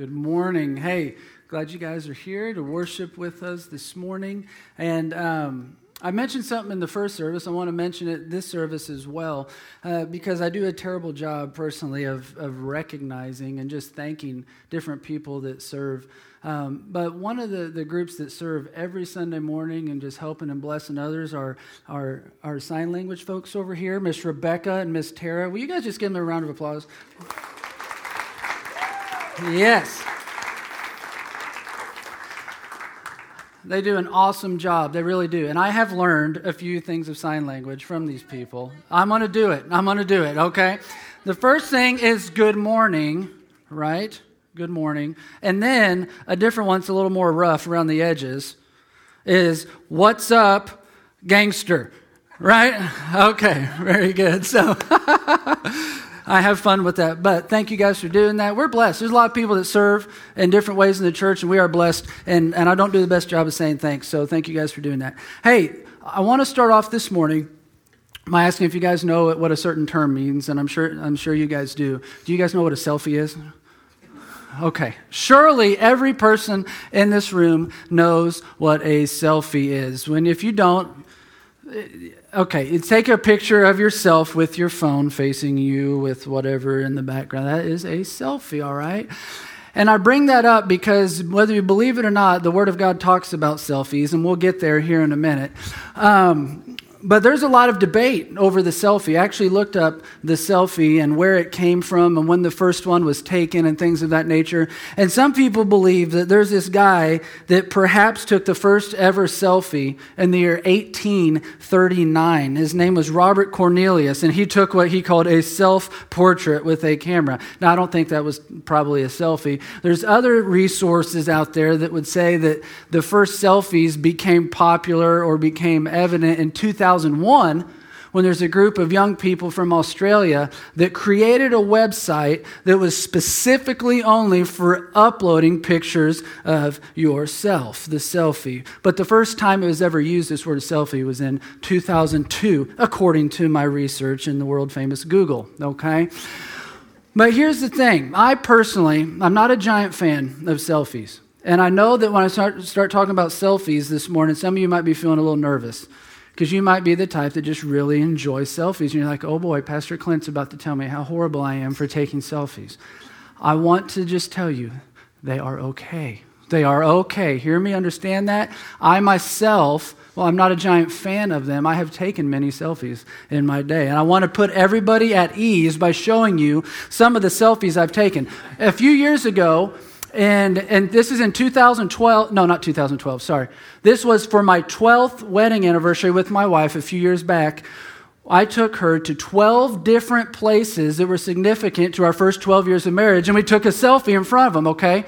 Good morning. Hey, glad you guys are here to worship with us this morning. And um, I mentioned something in the first service. I want to mention it this service as well uh, because I do a terrible job personally of, of recognizing and just thanking different people that serve. Um, but one of the, the groups that serve every Sunday morning and just helping and blessing others are our, our sign language folks over here, Miss Rebecca and Miss Tara. Will you guys just give them a round of applause? Yes. They do an awesome job. They really do. And I have learned a few things of sign language from these people. I'm going to do it. I'm going to do it, okay? The first thing is good morning, right? Good morning. And then a different one's a little more rough around the edges is what's up, gangster, right? Okay, very good. So I have fun with that. But thank you guys for doing that. We're blessed. There's a lot of people that serve in different ways in the church, and we are blessed. And, and I don't do the best job of saying thanks. So thank you guys for doing that. Hey, I want to start off this morning by asking if you guys know what a certain term means, and I'm sure, I'm sure you guys do. Do you guys know what a selfie is? Okay. Surely every person in this room knows what a selfie is. When if you don't, okay, take a picture of yourself with your phone facing you with whatever in the background. That is a selfie, all right? And I bring that up because whether you believe it or not, the Word of God talks about selfies, and we'll get there here in a minute. Um, but there's a lot of debate over the selfie. I actually looked up the selfie and where it came from and when the first one was taken and things of that nature. And some people believe that there's this guy that perhaps took the first ever selfie in the year 1839. His name was Robert Cornelius, and he took what he called a self portrait with a camera. Now, I don't think that was probably a selfie. There's other resources out there that would say that the first selfies became popular or became evident in 2000. 2001 when there's a group of young people from Australia that created a website that was specifically only for uploading pictures of yourself, the selfie. But the first time it was ever used, this word selfie, was in 2002, according to my research in the world famous Google, okay? But here's the thing I personally, I'm not a giant fan of selfies. And I know that when I start, start talking about selfies this morning, some of you might be feeling a little nervous. Because you might be the type that just really enjoys selfies. And you're like, oh boy, Pastor Clint's about to tell me how horrible I am for taking selfies. I want to just tell you, they are okay. They are okay. Hear me understand that? I myself, well, I'm not a giant fan of them. I have taken many selfies in my day. And I want to put everybody at ease by showing you some of the selfies I've taken. A few years ago, and, and this is in 2012. No, not 2012, sorry. This was for my 12th wedding anniversary with my wife a few years back. I took her to 12 different places that were significant to our first 12 years of marriage, and we took a selfie in front of them, okay?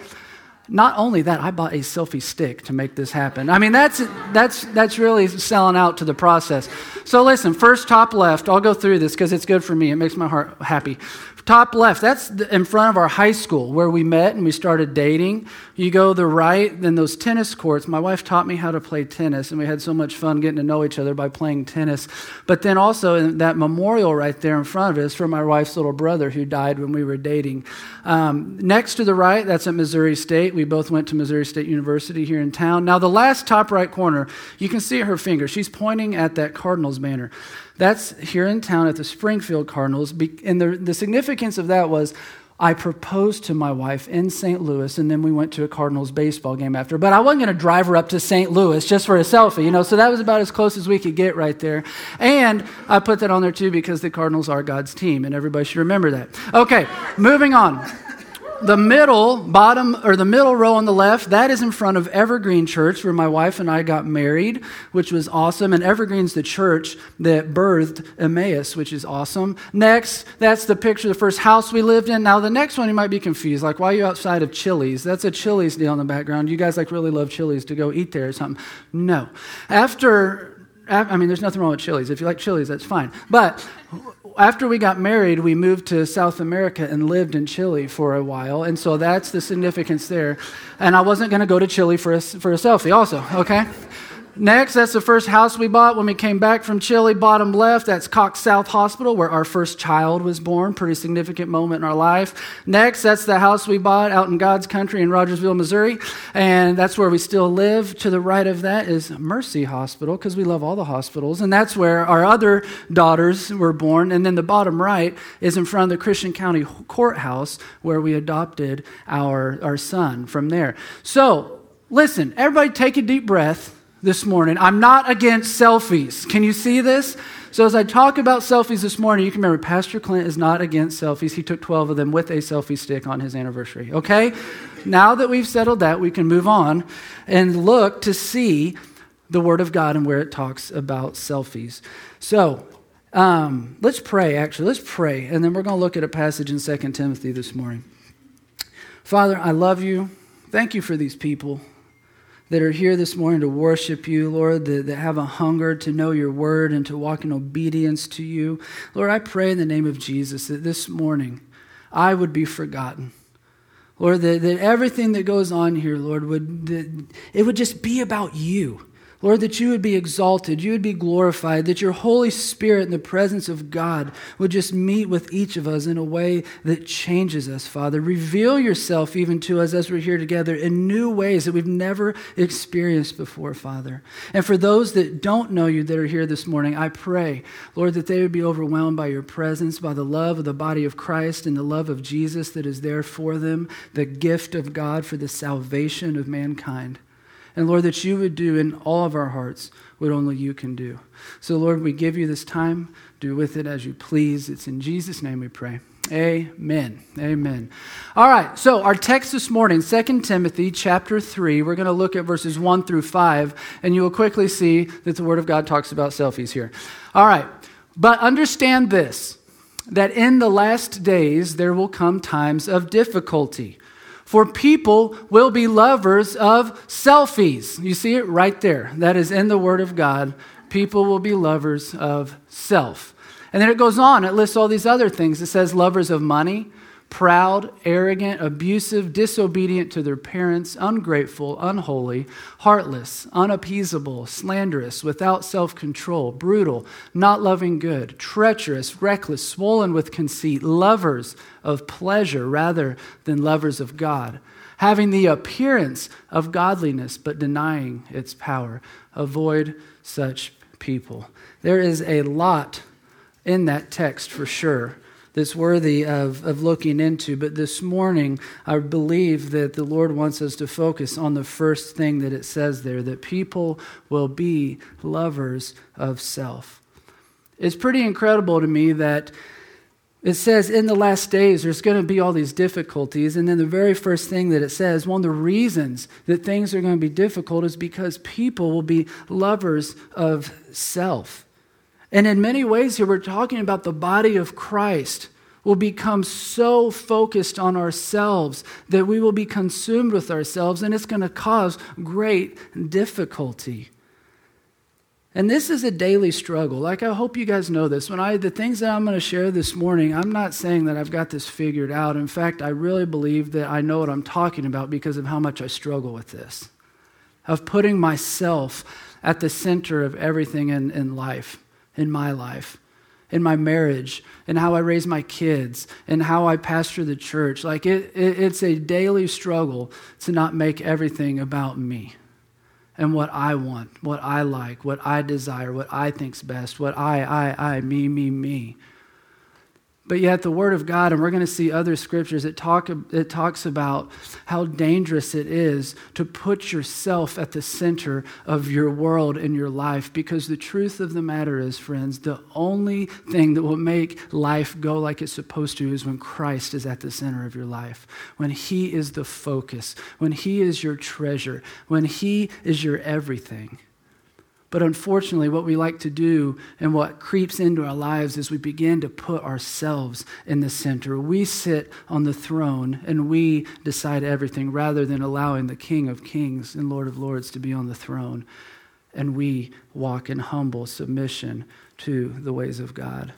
Not only that, I bought a selfie stick to make this happen. I mean, that's, that's, that's really selling out to the process. So, listen, first top left, I'll go through this because it's good for me. It makes my heart happy. Top left, that's in front of our high school where we met and we started dating. You go the right, then those tennis courts. My wife taught me how to play tennis, and we had so much fun getting to know each other by playing tennis. But then also, that memorial right there in front of us for my wife's little brother who died when we were dating. Um, next to the right, that's at Missouri State. We both went to Missouri State University here in town. Now, the last top right corner, you can see her finger. She's pointing at that Cardinals banner. That's here in town at the Springfield Cardinals. And the, the significance of that was I proposed to my wife in St. Louis, and then we went to a Cardinals baseball game after. But I wasn't going to drive her up to St. Louis just for a selfie, you know, so that was about as close as we could get right there. And I put that on there too because the Cardinals are God's team, and everybody should remember that. Okay, moving on the middle bottom or the middle row on the left that is in front of evergreen church where my wife and i got married which was awesome. And evergreen's the church that birthed emmaus which is awesome. Next that's the picture of the first house we lived in. Now the next one you might be confused like why are you outside of chili's? That's a chili's deal in the background. You guys like really love chili's to go eat there or something. No. After I mean, there's nothing wrong with Chili's. If you like Chili's, that's fine. But after we got married, we moved to South America and lived in Chile for a while. And so that's the significance there. And I wasn't going to go to Chile for a, for a selfie, also, okay? Next, that's the first house we bought when we came back from Chile. Bottom left, that's Cox South Hospital, where our first child was born. Pretty significant moment in our life. Next, that's the house we bought out in God's country in Rogersville, Missouri. And that's where we still live. To the right of that is Mercy Hospital, because we love all the hospitals. And that's where our other daughters were born. And then the bottom right is in front of the Christian County Courthouse, where we adopted our, our son from there. So, listen, everybody take a deep breath this morning. I'm not against selfies. Can you see this? So, as I talk about selfies this morning, you can remember Pastor Clint is not against selfies. He took 12 of them with a selfie stick on his anniversary. Okay? Now that we've settled that, we can move on and look to see the Word of God and where it talks about selfies. So, um, let's pray, actually. Let's pray, and then we're going to look at a passage in 2 Timothy this morning. Father, I love you. Thank you for these people that are here this morning to worship you, Lord, that, that have a hunger to know your word and to walk in obedience to you. Lord, I pray in the name of Jesus that this morning I would be forgotten. Lord, that, that everything that goes on here, Lord, would that it would just be about you. Lord, that you would be exalted, you would be glorified, that your Holy Spirit in the presence of God would just meet with each of us in a way that changes us, Father. Reveal yourself even to us as we're here together in new ways that we've never experienced before, Father. And for those that don't know you that are here this morning, I pray, Lord, that they would be overwhelmed by your presence, by the love of the body of Christ and the love of Jesus that is there for them, the gift of God for the salvation of mankind. And Lord, that you would do in all of our hearts what only you can do. So, Lord, we give you this time. Do with it as you please. It's in Jesus' name we pray. Amen. Amen. All right, so our text this morning, 2 Timothy chapter 3, we're going to look at verses 1 through 5, and you will quickly see that the Word of God talks about selfies here. All right, but understand this that in the last days there will come times of difficulty. For people will be lovers of selfies. You see it right there. That is in the Word of God. People will be lovers of self. And then it goes on, it lists all these other things. It says lovers of money, proud, arrogant, abusive, disobedient to their parents, ungrateful, unholy, heartless, unappeasable, slanderous, without self control, brutal, not loving good, treacherous, reckless, swollen with conceit, lovers of pleasure rather than lovers of God, having the appearance of godliness but denying its power. Avoid such people. There is a lot in that text for sure that's worthy of, of looking into. But this morning, I believe that the Lord wants us to focus on the first thing that it says there that people will be lovers of self. It's pretty incredible to me that it says in the last days there's going to be all these difficulties. And then the very first thing that it says, one of the reasons that things are going to be difficult is because people will be lovers of self. And in many ways, here we're talking about the body of Christ will become so focused on ourselves that we will be consumed with ourselves, and it's going to cause great difficulty. And this is a daily struggle. Like I hope you guys know this. When I the things that I'm going to share this morning, I'm not saying that I've got this figured out. In fact, I really believe that I know what I'm talking about because of how much I struggle with this. Of putting myself at the center of everything in, in life in my life, in my marriage, in how I raise my kids, and how I pastor the church. Like it, it, it's a daily struggle to not make everything about me and what I want, what I like, what I desire, what I think's best, what I, I, I, me, me, me. But yet, the Word of God, and we're going to see other scriptures, it, talk, it talks about how dangerous it is to put yourself at the center of your world and your life. Because the truth of the matter is, friends, the only thing that will make life go like it's supposed to is when Christ is at the center of your life, when He is the focus, when He is your treasure, when He is your everything. But unfortunately, what we like to do and what creeps into our lives is we begin to put ourselves in the center. We sit on the throne and we decide everything rather than allowing the King of Kings and Lord of Lords to be on the throne. And we walk in humble submission to the ways of God.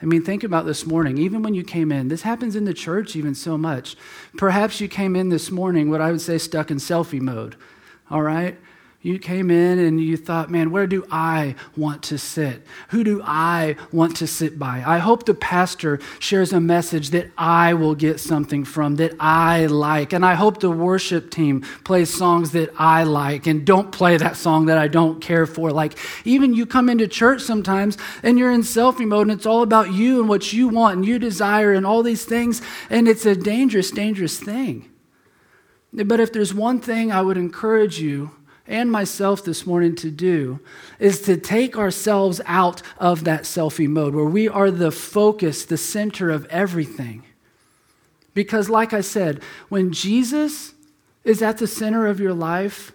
I mean, think about this morning. Even when you came in, this happens in the church even so much. Perhaps you came in this morning, what I would say, stuck in selfie mode. All right? You came in and you thought, man, where do I want to sit? Who do I want to sit by? I hope the pastor shares a message that I will get something from, that I like. And I hope the worship team plays songs that I like and don't play that song that I don't care for. Like, even you come into church sometimes and you're in selfie mode and it's all about you and what you want and you desire and all these things. And it's a dangerous, dangerous thing. But if there's one thing I would encourage you, and myself this morning to do is to take ourselves out of that selfie mode where we are the focus, the center of everything. Because, like I said, when Jesus is at the center of your life,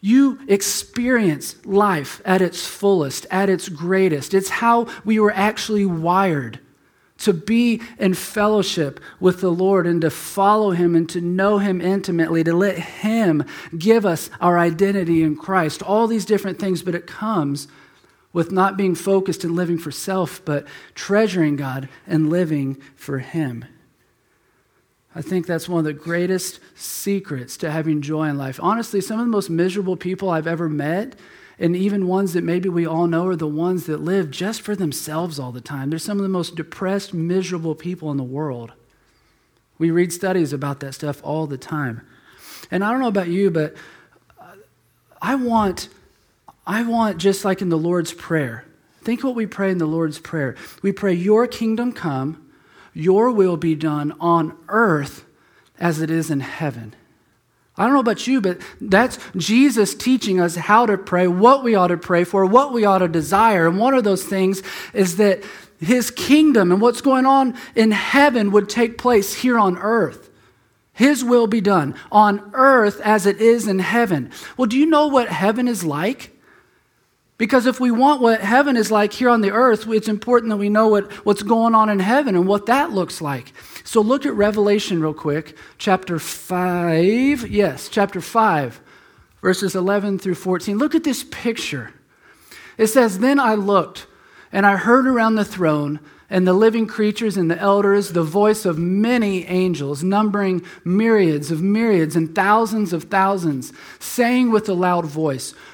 you experience life at its fullest, at its greatest. It's how we were actually wired to be in fellowship with the Lord and to follow Him and to know Him intimately, to let Him give us our identity in Christ. All these different things, but it comes with not being focused and living for self, but treasuring God and living for Him. I think that's one of the greatest secrets to having joy in life. Honestly, some of the most miserable people I've ever met and even ones that maybe we all know are the ones that live just for themselves all the time. They're some of the most depressed, miserable people in the world. We read studies about that stuff all the time. And I don't know about you, but I want, I want just like in the Lord's Prayer. Think what we pray in the Lord's Prayer. We pray, Your kingdom come, your will be done on earth as it is in heaven. I don't know about you, but that's Jesus teaching us how to pray, what we ought to pray for, what we ought to desire. And one of those things is that his kingdom and what's going on in heaven would take place here on earth. His will be done on earth as it is in heaven. Well, do you know what heaven is like? Because if we want what heaven is like here on the earth, it's important that we know what, what's going on in heaven and what that looks like. So look at Revelation real quick, chapter 5. Yes, chapter 5, verses 11 through 14. Look at this picture. It says, Then I looked, and I heard around the throne and the living creatures and the elders the voice of many angels, numbering myriads of myriads and thousands of thousands, saying with a loud voice,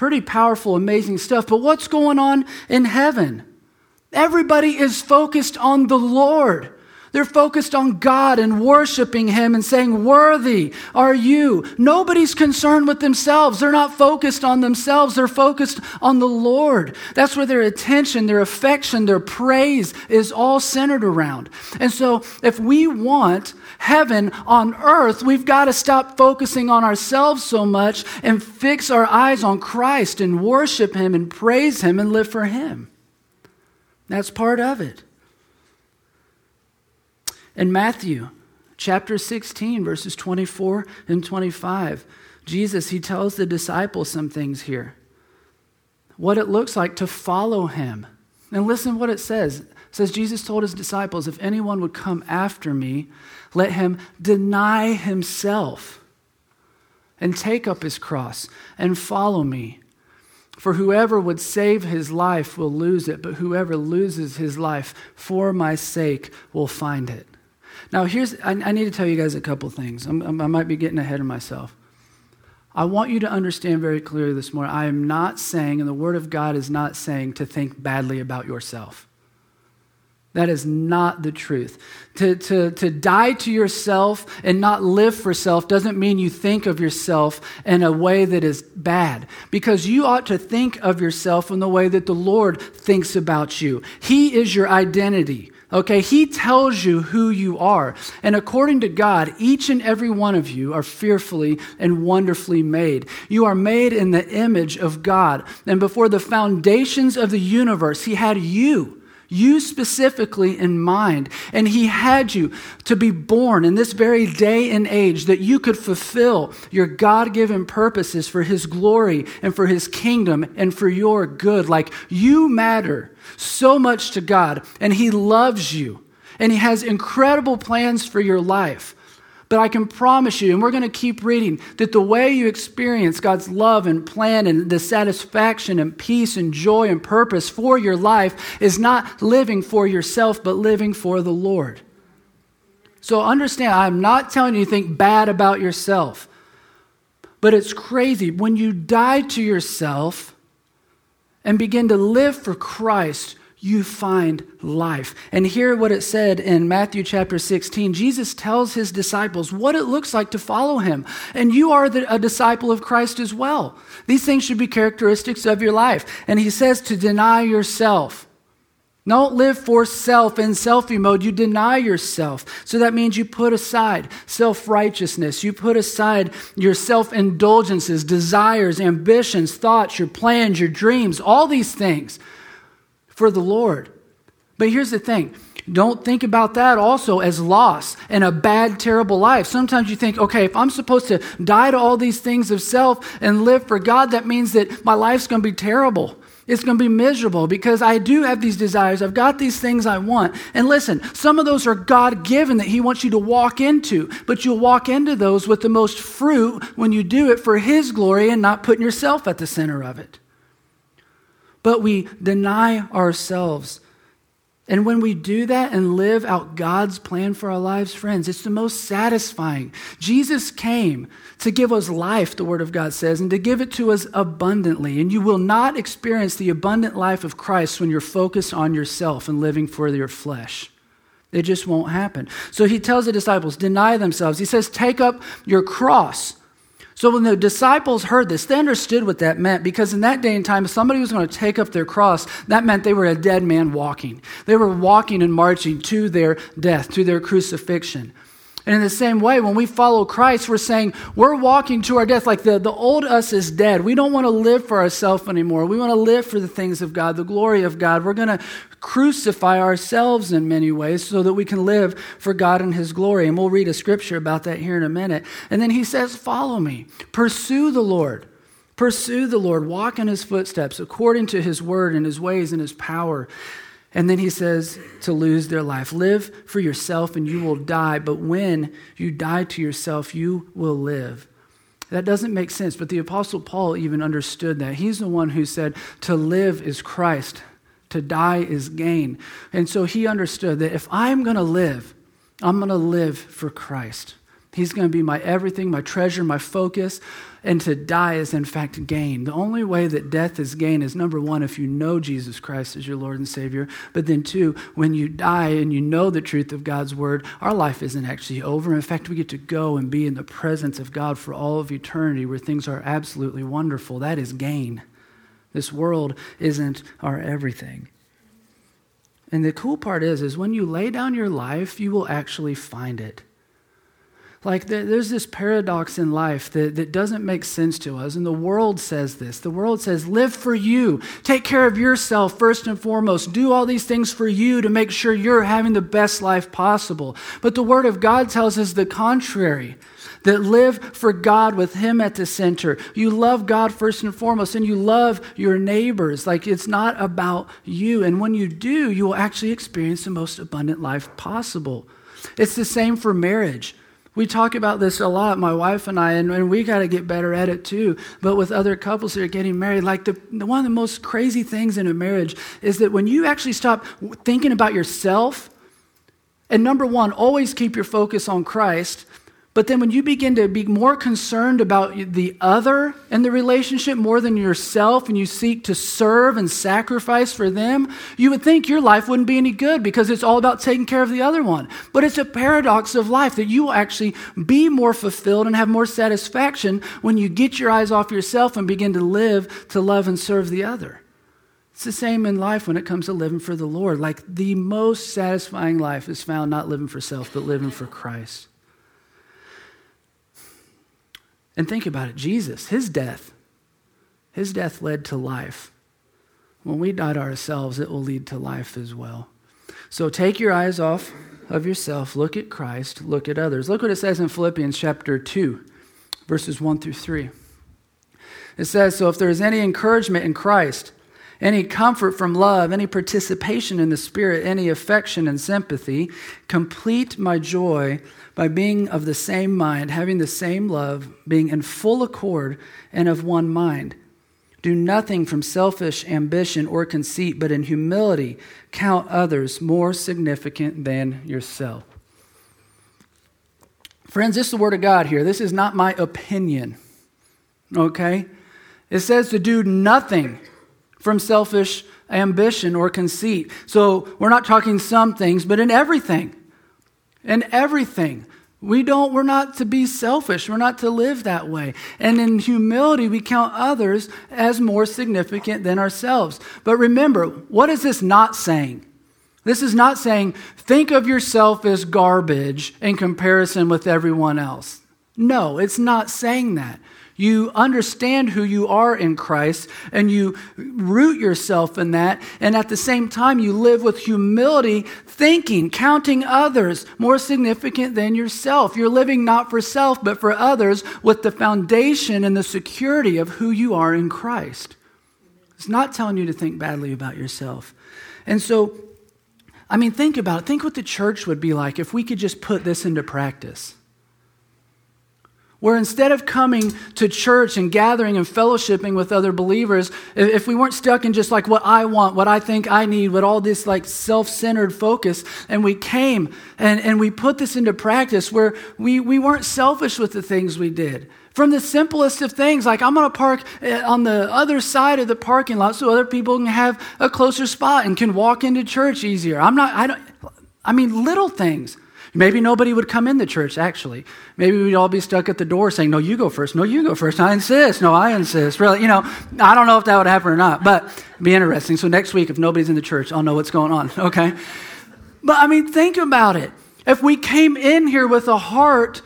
Pretty powerful, amazing stuff. But what's going on in heaven? Everybody is focused on the Lord. They're focused on God and worshiping Him and saying, Worthy are you. Nobody's concerned with themselves. They're not focused on themselves. They're focused on the Lord. That's where their attention, their affection, their praise is all centered around. And so, if we want heaven on earth, we've got to stop focusing on ourselves so much and fix our eyes on Christ and worship Him and praise Him and live for Him. That's part of it. In Matthew chapter 16, verses 24 and 25, Jesus, he tells the disciples some things here. What it looks like to follow him. And listen what it says. It says, Jesus told his disciples, If anyone would come after me, let him deny himself and take up his cross and follow me. For whoever would save his life will lose it, but whoever loses his life for my sake will find it. Now, here's, I, I need to tell you guys a couple things. I'm, i might be getting ahead of myself. I want you to understand very clearly this morning I am not saying, and the Word of God is not saying, to think badly about yourself. That is not the truth. To, to, to die to yourself and not live for self doesn't mean you think of yourself in a way that is bad, because you ought to think of yourself in the way that the Lord thinks about you. He is your identity. Okay, he tells you who you are. And according to God, each and every one of you are fearfully and wonderfully made. You are made in the image of God. And before the foundations of the universe, he had you. You specifically in mind. And He had you to be born in this very day and age that you could fulfill your God given purposes for His glory and for His kingdom and for your good. Like you matter so much to God, and He loves you, and He has incredible plans for your life. But I can promise you, and we're going to keep reading, that the way you experience God's love and plan and the satisfaction and peace and joy and purpose for your life is not living for yourself, but living for the Lord. So understand, I'm not telling you to think bad about yourself. But it's crazy. When you die to yourself and begin to live for Christ, you find life. And hear what it said in Matthew chapter 16. Jesus tells his disciples what it looks like to follow him. And you are the, a disciple of Christ as well. These things should be characteristics of your life. And he says to deny yourself. Don't live for self in selfie mode. You deny yourself. So that means you put aside self righteousness. You put aside your self indulgences, desires, ambitions, thoughts, your plans, your dreams, all these things for the Lord. But here's the thing don't think about that also as loss and a bad, terrible life. Sometimes you think, okay, if I'm supposed to die to all these things of self and live for God, that means that my life's going to be terrible. It's going to be miserable because I do have these desires. I've got these things I want. And listen, some of those are God given that He wants you to walk into, but you'll walk into those with the most fruit when you do it for His glory and not putting yourself at the center of it but we deny ourselves. And when we do that and live out God's plan for our lives, friends, it's the most satisfying. Jesus came to give us life, the Word of God says, and to give it to us abundantly. And you will not experience the abundant life of Christ when you're focused on yourself and living for your flesh. It just won't happen. So he tells the disciples, deny themselves. He says, take up your cross so when the disciples heard this, they understood what that meant because in that day and time, if somebody was going to take up their cross, that meant they were a dead man walking. They were walking and marching to their death, to their crucifixion. And in the same way, when we follow Christ, we're saying we're walking to our death. Like the, the old us is dead. We don't want to live for ourselves anymore. We want to live for the things of God, the glory of God. We're going to crucify ourselves in many ways so that we can live for God and His glory. And we'll read a scripture about that here in a minute. And then He says, Follow me, pursue the Lord. Pursue the Lord, walk in his footsteps according to his word and his ways and his power. And then he says to lose their life. Live for yourself and you will die, but when you die to yourself, you will live. That doesn't make sense, but the Apostle Paul even understood that. He's the one who said, To live is Christ, to die is gain. And so he understood that if I'm going to live, I'm going to live for Christ. He's going to be my everything, my treasure, my focus. And to die is, in fact, gain. The only way that death is gain is number one, if you know Jesus Christ as your Lord and Savior. But then, two, when you die and you know the truth of God's word, our life isn't actually over. In fact, we get to go and be in the presence of God for all of eternity where things are absolutely wonderful. That is gain. This world isn't our everything. And the cool part is, is when you lay down your life, you will actually find it. Like, there's this paradox in life that, that doesn't make sense to us. And the world says this. The world says, live for you. Take care of yourself first and foremost. Do all these things for you to make sure you're having the best life possible. But the Word of God tells us the contrary that live for God with Him at the center. You love God first and foremost, and you love your neighbors. Like it's not about you. And when you do, you will actually experience the most abundant life possible. It's the same for marriage. We talk about this a lot, my wife and I, and, and we got to get better at it too. But with other couples that are getting married, like the, the, one of the most crazy things in a marriage is that when you actually stop thinking about yourself, and number one, always keep your focus on Christ, but then when you begin to be more concerned about the other in the relationship more than yourself and you seek to serve and sacrifice for them, you would think your life wouldn't be any good because it's all about taking care of the other one. But it's a paradox of life that you will actually be more fulfilled and have more satisfaction when you get your eyes off yourself and begin to live to love and serve the other. It's the same in life when it comes to living for the Lord. Like the most satisfying life is found not living for self, but living for Christ. And think about it Jesus, his death, his death led to life. when we die to ourselves, it will lead to life as well. So take your eyes off of yourself, look at Christ, look at others. Look what it says in Philippians chapter 2, verses 1 through 3. It says, So if there is any encouragement in Christ, any comfort from love, any participation in the Spirit, any affection and sympathy, complete my joy by being of the same mind, having the same love, being in full accord and of one mind. Do nothing from selfish ambition or conceit, but in humility count others more significant than yourself. Friends, this is the Word of God here. This is not my opinion. Okay? It says to do nothing from selfish ambition or conceit. So we're not talking some things, but in everything. In everything. We don't, we're not to be selfish. We're not to live that way. And in humility, we count others as more significant than ourselves. But remember, what is this not saying? This is not saying, think of yourself as garbage in comparison with everyone else. No, it's not saying that. You understand who you are in Christ and you root yourself in that. And at the same time, you live with humility, thinking, counting others more significant than yourself. You're living not for self, but for others with the foundation and the security of who you are in Christ. It's not telling you to think badly about yourself. And so, I mean, think about it. Think what the church would be like if we could just put this into practice. Where instead of coming to church and gathering and fellowshipping with other believers, if we weren't stuck in just like what I want, what I think I need, what all this like self centered focus, and we came and, and we put this into practice where we, we weren't selfish with the things we did. From the simplest of things, like I'm going to park eh, on the other side of the parking lot so other people can have a closer spot and can walk into church easier. I'm not, I don't, I mean, little things. Maybe nobody would come in the church, actually. Maybe we'd all be stuck at the door saying, No, you go first. No, you go first. I insist. No, I insist. Really, you know, I don't know if that would happen or not, but it'd be interesting. So next week, if nobody's in the church, I'll know what's going on, okay? But I mean, think about it. If we came in here with a heart,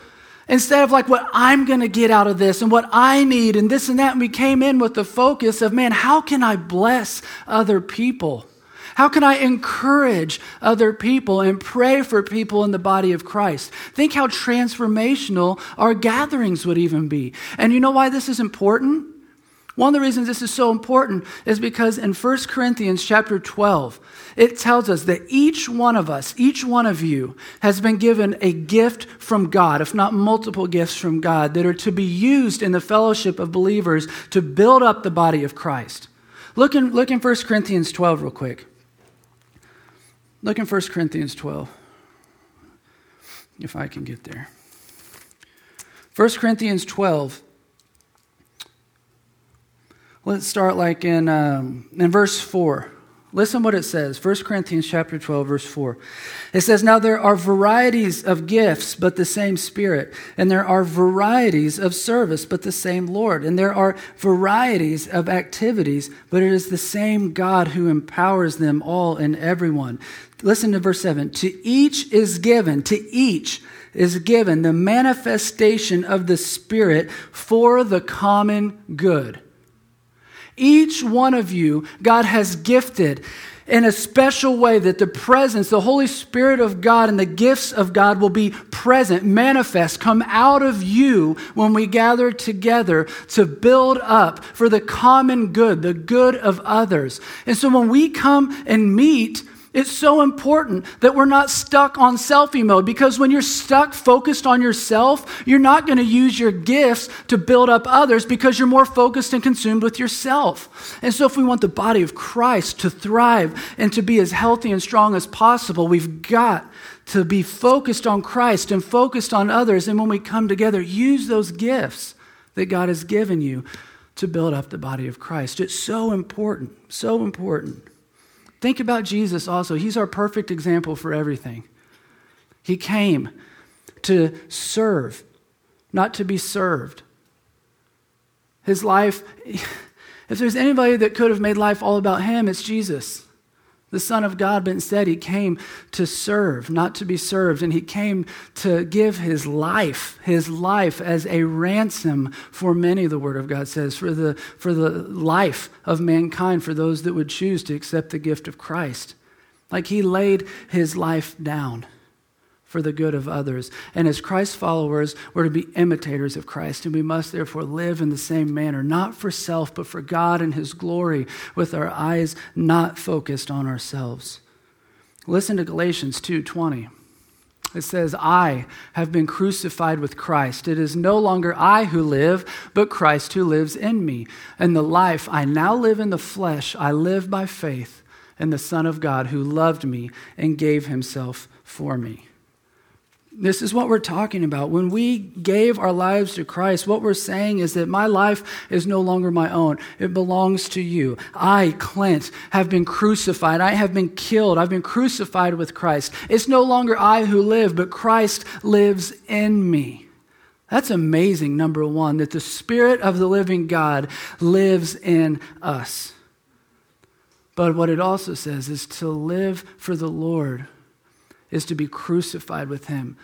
instead of like what I'm going to get out of this and what I need and this and that, and we came in with the focus of, man, how can I bless other people? How can I encourage other people and pray for people in the body of Christ? Think how transformational our gatherings would even be. And you know why this is important? One of the reasons this is so important is because in 1 Corinthians chapter 12, it tells us that each one of us, each one of you, has been given a gift from God, if not multiple gifts from God, that are to be used in the fellowship of believers to build up the body of Christ. Look in, look in 1 Corinthians 12 real quick. Look in 1 Corinthians 12, if I can get there. 1 Corinthians 12. Let's start like in, um, in verse 4. Listen what it says. 1 Corinthians chapter 12 verse 4. It says, "Now there are varieties of gifts, but the same Spirit, and there are varieties of service, but the same Lord, and there are varieties of activities, but it is the same God who empowers them all and everyone." Listen to verse 7. To each is given, to each is given the manifestation of the Spirit for the common good. Each one of you, God has gifted in a special way that the presence, the Holy Spirit of God and the gifts of God will be present, manifest, come out of you when we gather together to build up for the common good, the good of others. And so when we come and meet, it's so important that we're not stuck on selfie mode because when you're stuck focused on yourself, you're not going to use your gifts to build up others because you're more focused and consumed with yourself. And so, if we want the body of Christ to thrive and to be as healthy and strong as possible, we've got to be focused on Christ and focused on others. And when we come together, use those gifts that God has given you to build up the body of Christ. It's so important, so important. Think about Jesus also. He's our perfect example for everything. He came to serve, not to be served. His life, if there's anybody that could have made life all about him, it's Jesus. The Son of God, but instead he came to serve, not to be served. And he came to give his life, his life as a ransom for many, the Word of God says, for the, for the life of mankind, for those that would choose to accept the gift of Christ. Like he laid his life down for the good of others. And as Christ followers, we're to be imitators of Christ, and we must therefore live in the same manner, not for self, but for God and His glory, with our eyes not focused on ourselves. Listen to Galatians 2:20. It says, I have been crucified with Christ. It is no longer I who live, but Christ who lives in me. And the life I now live in the flesh, I live by faith in the Son of God who loved me and gave himself for me. This is what we're talking about. When we gave our lives to Christ, what we're saying is that my life is no longer my own. It belongs to you. I, Clint, have been crucified. I have been killed. I've been crucified with Christ. It's no longer I who live, but Christ lives in me. That's amazing, number one, that the Spirit of the living God lives in us. But what it also says is to live for the Lord is to be crucified with him.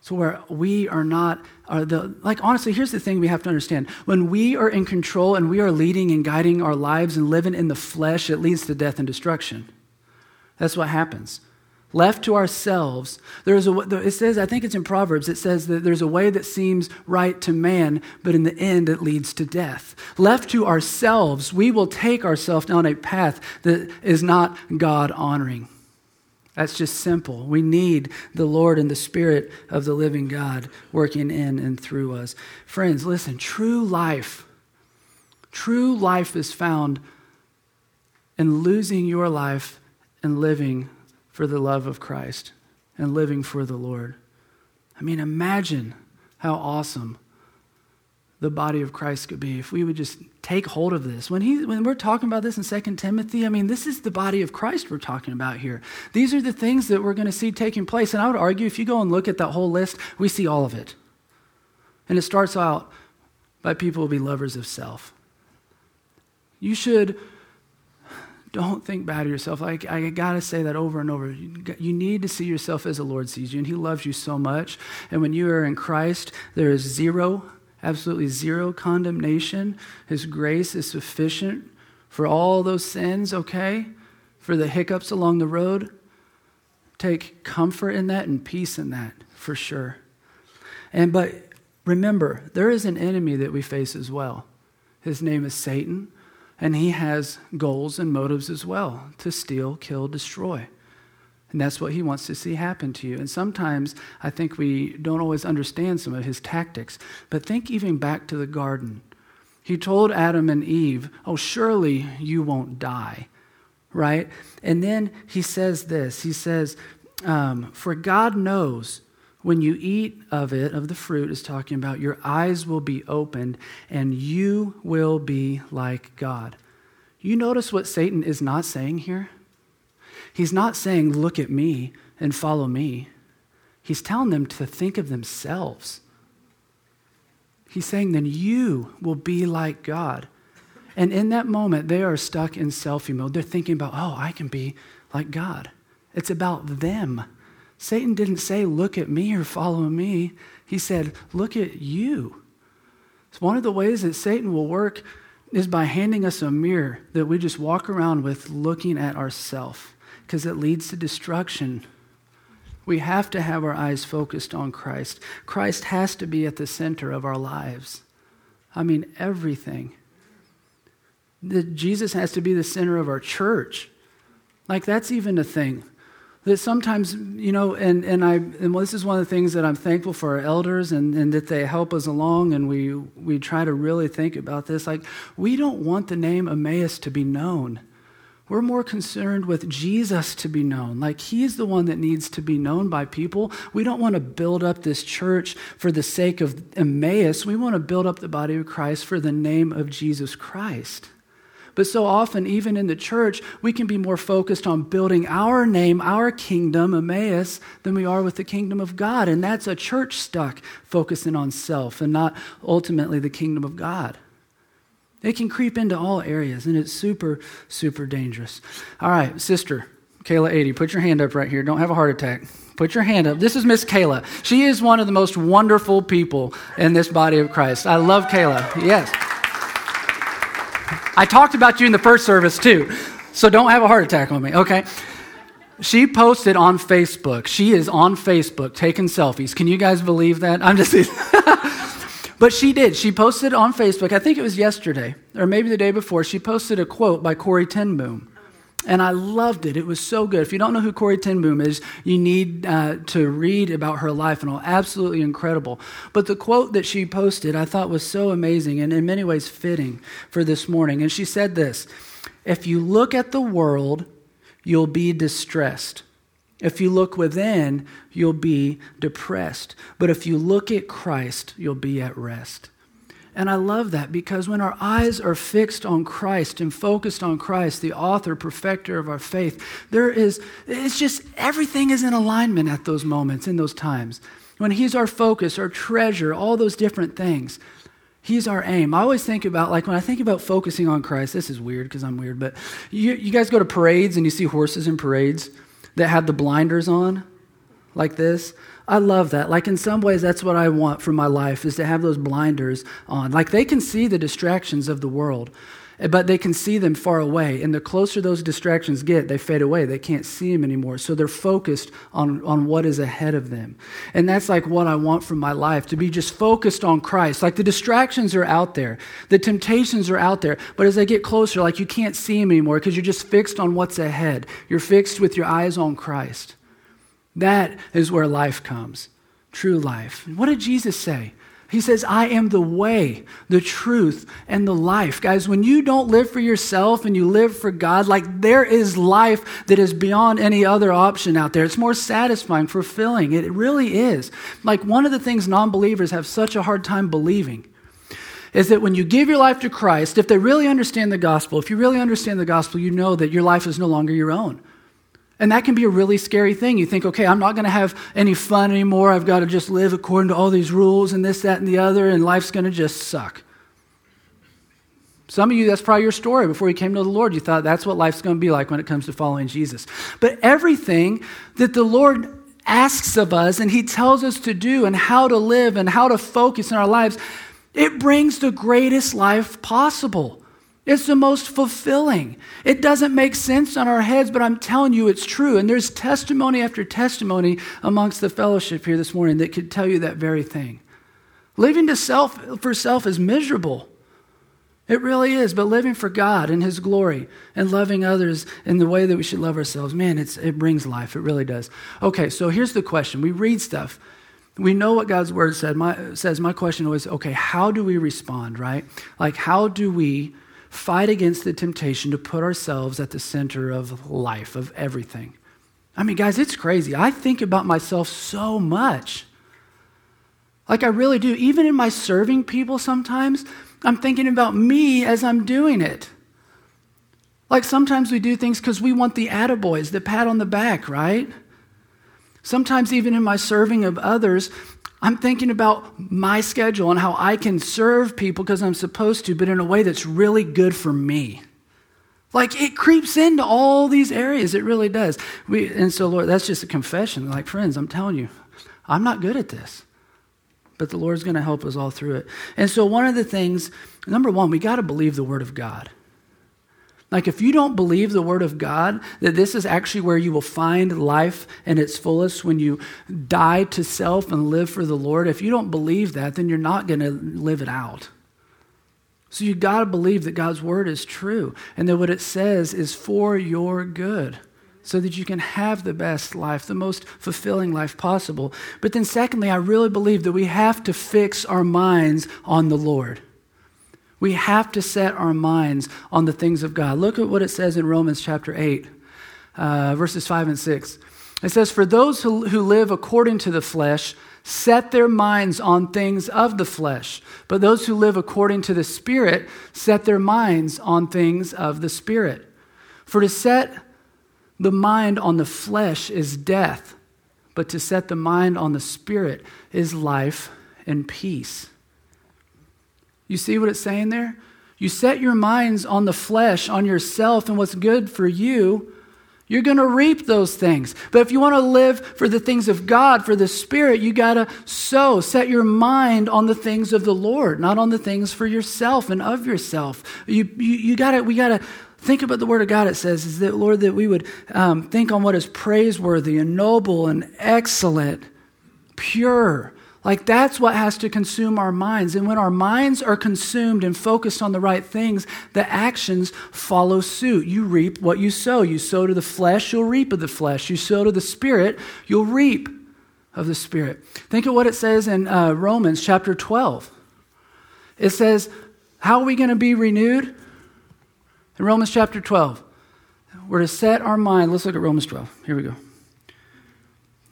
So where we are not are the like honestly here's the thing we have to understand. When we are in control and we are leading and guiding our lives and living in the flesh it leads to death and destruction. That's what happens. Left to ourselves there's a it says i think it's in proverbs it says that there's a way that seems right to man but in the end it leads to death. Left to ourselves we will take ourselves down a path that is not god honoring that's just simple. We need the Lord and the Spirit of the living God working in and through us. Friends, listen, true life, true life is found in losing your life and living for the love of Christ and living for the Lord. I mean, imagine how awesome the body of Christ could be if we would just take hold of this. When, he, when we're talking about this in 2 Timothy, I mean, this is the body of Christ we're talking about here. These are the things that we're going to see taking place. And I would argue if you go and look at that whole list, we see all of it. And it starts out by people who be lovers of self. You should don't think bad of yourself. Like I gotta say that over and over. You need to see yourself as the Lord sees you, and He loves you so much. And when you are in Christ, there is zero absolutely zero condemnation. His grace is sufficient for all those sins, okay? For the hiccups along the road. Take comfort in that and peace in that, for sure. And but remember, there is an enemy that we face as well. His name is Satan, and he has goals and motives as well to steal, kill, destroy. And that's what he wants to see happen to you. And sometimes I think we don't always understand some of his tactics. But think even back to the garden. He told Adam and Eve, Oh, surely you won't die, right? And then he says this He says, um, For God knows when you eat of it, of the fruit, is talking about your eyes will be opened and you will be like God. You notice what Satan is not saying here? He's not saying, Look at me and follow me. He's telling them to think of themselves. He's saying, Then you will be like God. And in that moment, they are stuck in selfie mode. They're thinking about, Oh, I can be like God. It's about them. Satan didn't say, Look at me or follow me. He said, Look at you. It's one of the ways that Satan will work is by handing us a mirror that we just walk around with looking at ourselves because it leads to destruction. We have to have our eyes focused on Christ. Christ has to be at the center of our lives. I mean, everything. The, Jesus has to be the center of our church. Like, that's even a thing. That sometimes, you know, and, and I and this is one of the things that I'm thankful for our elders and, and that they help us along and we we try to really think about this. Like, we don't want the name Emmaus to be known. We're more concerned with Jesus to be known. Like he's the one that needs to be known by people. We don't want to build up this church for the sake of Emmaus. We want to build up the body of Christ for the name of Jesus Christ. But so often, even in the church, we can be more focused on building our name, our kingdom, Emmaus, than we are with the kingdom of God. And that's a church stuck focusing on self and not ultimately the kingdom of God. It can creep into all areas, and it's super, super dangerous. All right, sister, Kayla 80, put your hand up right here. Don't have a heart attack. Put your hand up. This is Miss Kayla. She is one of the most wonderful people in this body of Christ. I love Kayla. Yes. I talked about you in the first service too, so don't have a heart attack on me, okay? She posted on Facebook. She is on Facebook taking selfies. Can you guys believe that? I'm just. but she did. She posted on Facebook, I think it was yesterday, or maybe the day before, she posted a quote by Corrie ten Boom. And I loved it. It was so good. If you don't know who Corrie ten Boom is, you need uh, to read about her life and all. Absolutely incredible. But the quote that she posted I thought was so amazing and in many ways fitting for this morning. And she said this If you look at the world, you'll be distressed. If you look within, you'll be depressed. But if you look at Christ, you'll be at rest. And I love that because when our eyes are fixed on Christ and focused on Christ, the author, perfecter of our faith, there is, it's just everything is in alignment at those moments, in those times. When He's our focus, our treasure, all those different things. He's our aim. I always think about, like, when I think about focusing on Christ, this is weird because I'm weird, but you, you guys go to parades and you see horses in parades that have the blinders on, like this. I love that. Like in some ways, that's what I want for my life is to have those blinders on. Like they can see the distractions of the world, but they can see them far away. And the closer those distractions get, they fade away. They can't see them anymore. So they're focused on, on what is ahead of them. And that's like what I want from my life to be just focused on Christ. Like the distractions are out there, the temptations are out there. But as they get closer, like you can't see them anymore because you're just fixed on what's ahead. You're fixed with your eyes on Christ. That is where life comes, true life. What did Jesus say? He says, I am the way, the truth, and the life. Guys, when you don't live for yourself and you live for God, like there is life that is beyond any other option out there. It's more satisfying, fulfilling. It really is. Like one of the things non believers have such a hard time believing is that when you give your life to Christ, if they really understand the gospel, if you really understand the gospel, you know that your life is no longer your own. And that can be a really scary thing. You think, okay, I'm not going to have any fun anymore. I've got to just live according to all these rules and this, that, and the other, and life's going to just suck. Some of you, that's probably your story. Before you came to the Lord, you thought that's what life's going to be like when it comes to following Jesus. But everything that the Lord asks of us and He tells us to do and how to live and how to focus in our lives, it brings the greatest life possible. It's the most fulfilling. It doesn't make sense on our heads, but I'm telling you it's true. And there's testimony after testimony amongst the fellowship here this morning that could tell you that very thing. Living to self for self is miserable. It really is, but living for God and His glory and loving others in the way that we should love ourselves, man, it brings life. It really does. Okay, so here's the question. We read stuff. We know what God's word said. My, says. My question was, okay, how do we respond, right? Like, how do we fight against the temptation to put ourselves at the center of life, of everything. I mean, guys, it's crazy. I think about myself so much. Like, I really do. Even in my serving people, sometimes I'm thinking about me as I'm doing it. Like, sometimes we do things because we want the attaboys, the pat on the back, right? Sometimes, even in my serving of others, I'm thinking about my schedule and how I can serve people because I'm supposed to, but in a way that's really good for me. Like it creeps into all these areas. It really does. We, and so, Lord, that's just a confession. Like, friends, I'm telling you, I'm not good at this. But the Lord's going to help us all through it. And so, one of the things, number one, we got to believe the Word of God. Like, if you don't believe the Word of God, that this is actually where you will find life in its fullest when you die to self and live for the Lord, if you don't believe that, then you're not going to live it out. So you've got to believe that God's Word is true and that what it says is for your good so that you can have the best life, the most fulfilling life possible. But then, secondly, I really believe that we have to fix our minds on the Lord. We have to set our minds on the things of God. Look at what it says in Romans chapter 8, uh, verses 5 and 6. It says, For those who, who live according to the flesh set their minds on things of the flesh, but those who live according to the Spirit set their minds on things of the Spirit. For to set the mind on the flesh is death, but to set the mind on the Spirit is life and peace. You see what it's saying there? You set your minds on the flesh, on yourself, and what's good for you. You're going to reap those things. But if you want to live for the things of God, for the Spirit, you got to sow. Set your mind on the things of the Lord, not on the things for yourself and of yourself. You, you, you got to, we got to think about the Word of God. It says, is that, Lord, that we would um, think on what is praiseworthy and noble and excellent, pure. Like that's what has to consume our minds. And when our minds are consumed and focused on the right things, the actions follow suit. You reap what you sow. You sow to the flesh, you'll reap of the flesh. You sow to the spirit, you'll reap of the spirit. Think of what it says in uh, Romans chapter 12. It says, How are we going to be renewed? In Romans chapter 12, we're to set our mind. Let's look at Romans 12. Here we go.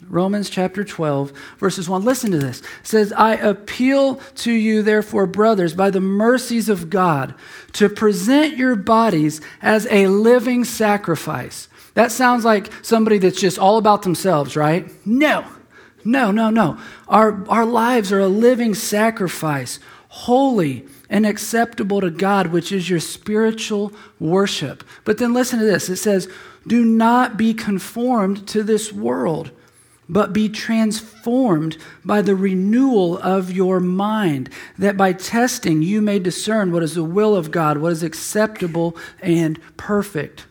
Romans chapter 12, verses 1. Listen to this. It says, I appeal to you, therefore, brothers, by the mercies of God, to present your bodies as a living sacrifice. That sounds like somebody that's just all about themselves, right? No, no, no, no. Our, our lives are a living sacrifice, holy and acceptable to God, which is your spiritual worship. But then listen to this it says, Do not be conformed to this world but be transformed by the renewal of your mind, that by testing you may discern what is the will of God, what is acceptable and perfect.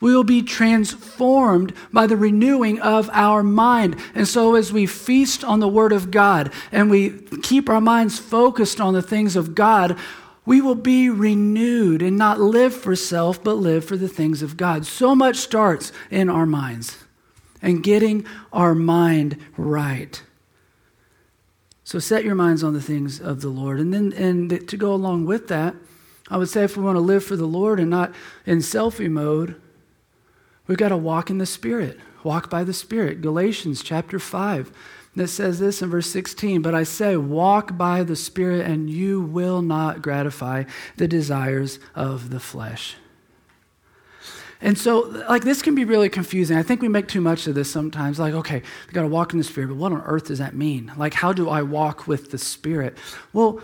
We will be transformed by the renewing of our mind. And so, as we feast on the Word of God and we keep our minds focused on the things of God, we will be renewed and not live for self, but live for the things of God. So much starts in our minds and getting our mind right. So set your minds on the things of the Lord. And then and to go along with that, I would say if we want to live for the Lord and not in selfie mode, we've got to walk in the Spirit. Walk by the Spirit. Galatians chapter 5 that says this in verse 16 But I say, walk by the Spirit, and you will not gratify the desires of the flesh. And so, like, this can be really confusing. I think we make too much of this sometimes. Like, okay, we got to walk in the Spirit, but what on earth does that mean? Like, how do I walk with the Spirit? Well,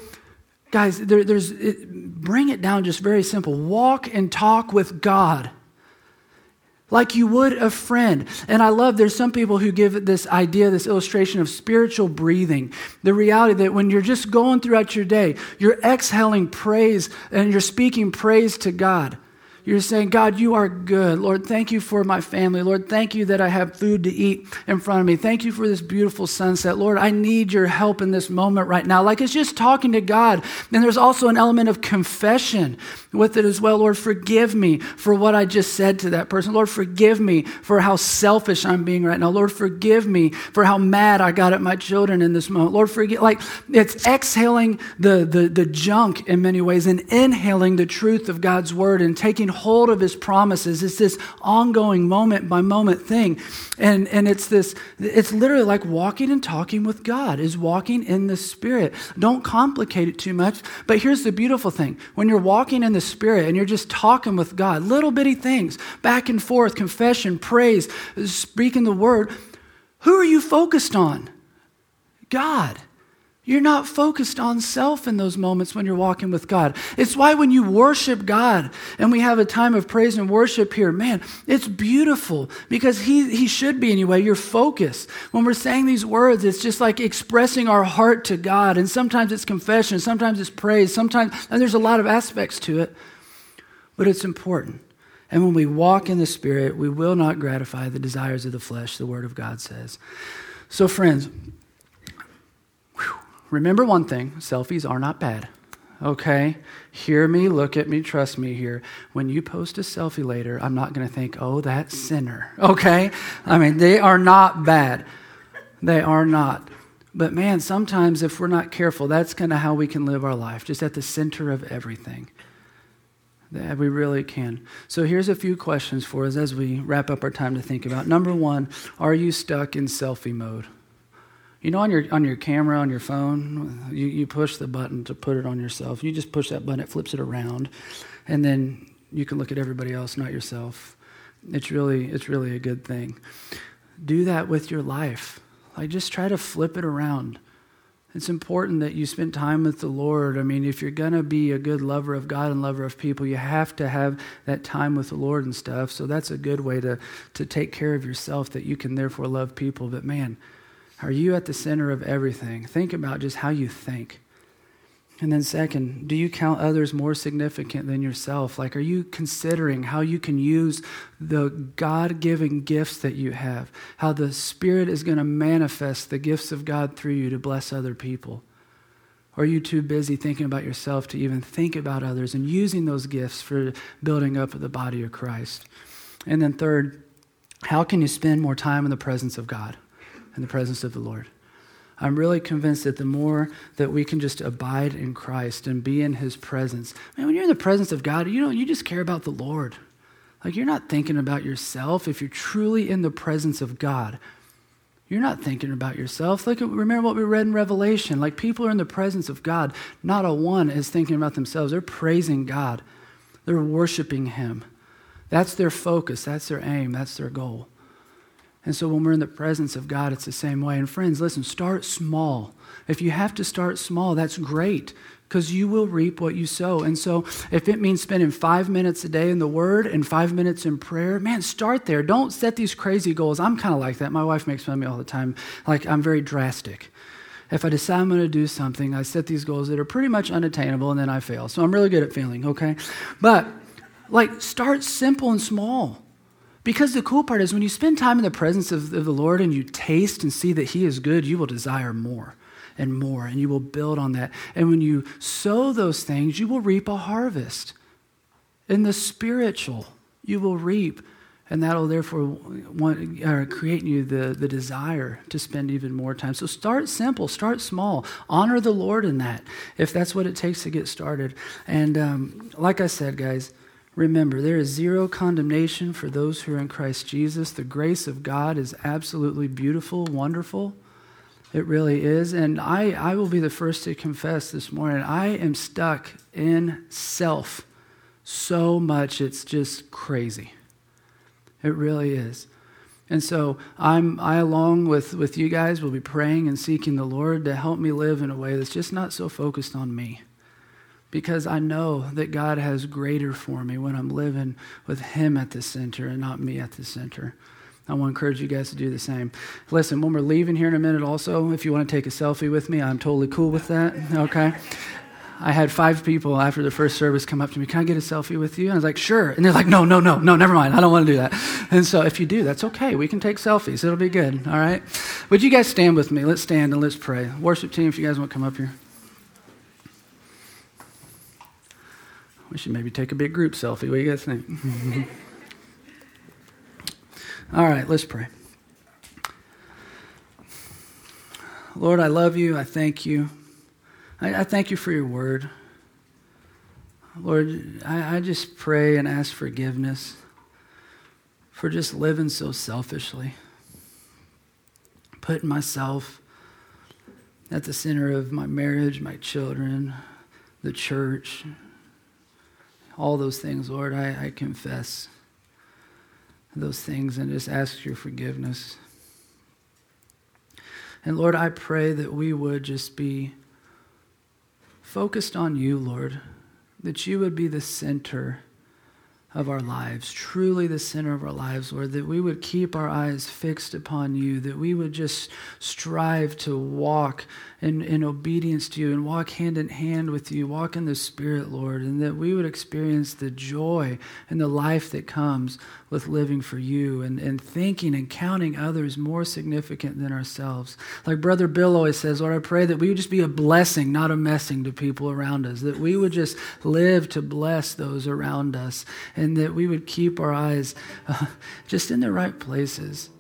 guys, there, there's it, bring it down just very simple. Walk and talk with God like you would a friend. And I love there's some people who give this idea, this illustration of spiritual breathing. The reality that when you're just going throughout your day, you're exhaling praise and you're speaking praise to God. You're saying, God, you are good. Lord, thank you for my family. Lord, thank you that I have food to eat in front of me. Thank you for this beautiful sunset. Lord, I need your help in this moment right now. Like it's just talking to God. And there's also an element of confession with it as well. Lord, forgive me for what I just said to that person. Lord, forgive me for how selfish I'm being right now. Lord, forgive me for how mad I got at my children in this moment. Lord, forgive. Like it's exhaling the, the, the junk in many ways and inhaling the truth of God's word and taking hold of his promises. It's this ongoing moment by moment thing. And, and it's this, it's literally like walking and talking with God, is walking in the Spirit. Don't complicate it too much. But here's the beautiful thing when you're walking in the Spirit and you're just talking with God, little bitty things, back and forth, confession, praise, speaking the word, who are you focused on? God. You're not focused on self in those moments when you're walking with God. It's why when you worship God and we have a time of praise and worship here, man, it's beautiful because He, he should be anyway. your focus. When we're saying these words, it's just like expressing our heart to God. And sometimes it's confession, sometimes it's praise, sometimes, and there's a lot of aspects to it, but it's important. And when we walk in the Spirit, we will not gratify the desires of the flesh, the Word of God says. So, friends, Remember one thing selfies are not bad. Okay? Hear me, look at me, trust me here. When you post a selfie later, I'm not going to think, oh, that sinner. Okay? I mean, they are not bad. They are not. But man, sometimes if we're not careful, that's kind of how we can live our life, just at the center of everything. That we really can. So here's a few questions for us as we wrap up our time to think about. Number one, are you stuck in selfie mode? You know, on your on your camera on your phone, you, you push the button to put it on yourself. You just push that button, it flips it around, and then you can look at everybody else, not yourself. It's really it's really a good thing. Do that with your life. Like just try to flip it around It's important that you spend time with the Lord. I mean, if you're going to be a good lover of God and lover of people, you have to have that time with the Lord and stuff. So that's a good way to, to take care of yourself that you can therefore love people. But man, are you at the center of everything? Think about just how you think. And then, second, do you count others more significant than yourself? Like, are you considering how you can use the God given gifts that you have? How the Spirit is going to manifest the gifts of God through you to bless other people? Or are you too busy thinking about yourself to even think about others and using those gifts for building up the body of Christ? And then, third, how can you spend more time in the presence of God, in the presence of the Lord? I'm really convinced that the more that we can just abide in Christ and be in his presence, man, when you're in the presence of God, you know, you just care about the Lord. Like you're not thinking about yourself. If you're truly in the presence of God, you're not thinking about yourself. Look remember what we read in Revelation. Like people are in the presence of God. Not a one is thinking about themselves. They're praising God. They're worshiping him. That's their focus. That's their aim. That's their goal. And so when we're in the presence of God, it's the same way. And friends, listen, start small. If you have to start small, that's great because you will reap what you sow. And so if it means spending five minutes a day in the Word and five minutes in prayer, man, start there. Don't set these crazy goals. I'm kind of like that. My wife makes fun of me all the time. Like, I'm very drastic. If I decide I'm going to do something, I set these goals that are pretty much unattainable and then I fail. So I'm really good at failing, okay? But, like, start simple and small. Because the cool part is when you spend time in the presence of, of, the Lord and you taste and see that He is good, you will desire more and more, and you will build on that. And when you sow those things, you will reap a harvest. In the spiritual, you will reap, and that'll therefore want, uh, create in you the, the desire to spend even more time. So start simple, start small, honor the Lord in that, if that's what it takes to get started. And um, like I said, guys, Remember, there is zero condemnation for those who are in Christ Jesus. The grace of God is absolutely beautiful, wonderful. It really is. And I, I will be the first to confess this morning I am stuck in self so much, it's just crazy. It really is. And so I'm, I, along with, with you guys, will be praying and seeking the Lord to help me live in a way that's just not so focused on me because I know that God has greater for me when I'm living with Him at the center and not me at the center. I want to encourage you guys to do the same. Listen, when we're leaving here in a minute, also, if you want to take a selfie with me, I'm totally cool with that. Okay? I had five people after the first service come up to me, Can I get a selfie with you? And I was like, Sure. And they're like, No, no, no, no, never mind. I don't want to do that. And so if you do, that's okay. We can take selfies. It'll be good. All right? Would you guys stand with me? Let's stand and let's pray. Worship team, if you guys want to come up here. We should maybe take a big group selfie. What do you guys think? All right, let's pray. Lord, I love you. I thank you. I, I thank you for your word. Lord, I, I just pray and ask forgiveness for just living so selfishly, putting myself at the center of my marriage, my children, the church, all those things, Lord, I, I confess those things and just ask your forgiveness. And Lord, I pray that we would just be focused on you, Lord, that you would be the center of our lives, truly the center of our lives, Lord, that we would keep our eyes fixed upon you, that we would just strive to walk in, in obedience to you and walk hand in hand with you, walk in the Spirit, Lord, and that we would experience the joy and the life that comes with living for you and, and thinking and counting others more significant than ourselves. Like Brother Bill always says, Lord, I pray that we would just be a blessing, not a messing to people around us, that we would just live to bless those around us, and that we would keep our eyes uh, just in the right places.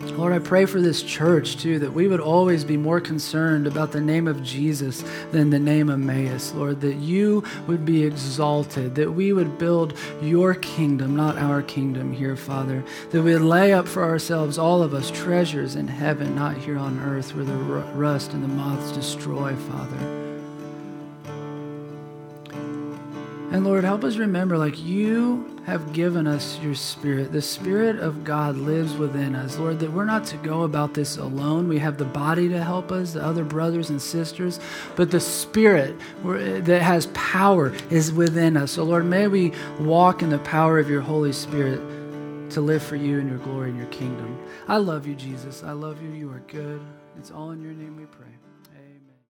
Lord, I pray for this church too, that we would always be more concerned about the name of Jesus than the name of Emmaus. Lord, that you would be exalted, that we would build your kingdom, not our kingdom here, Father. That we would lay up for ourselves, all of us, treasures in heaven, not here on earth where the rust and the moths destroy, Father. And Lord, help us remember like you have given us your Spirit. The Spirit of God lives within us, Lord, that we're not to go about this alone. We have the body to help us, the other brothers and sisters, but the Spirit that has power is within us. So, Lord, may we walk in the power of your Holy Spirit to live for you and your glory and your kingdom. I love you, Jesus. I love you. You are good. It's all in your name we pray.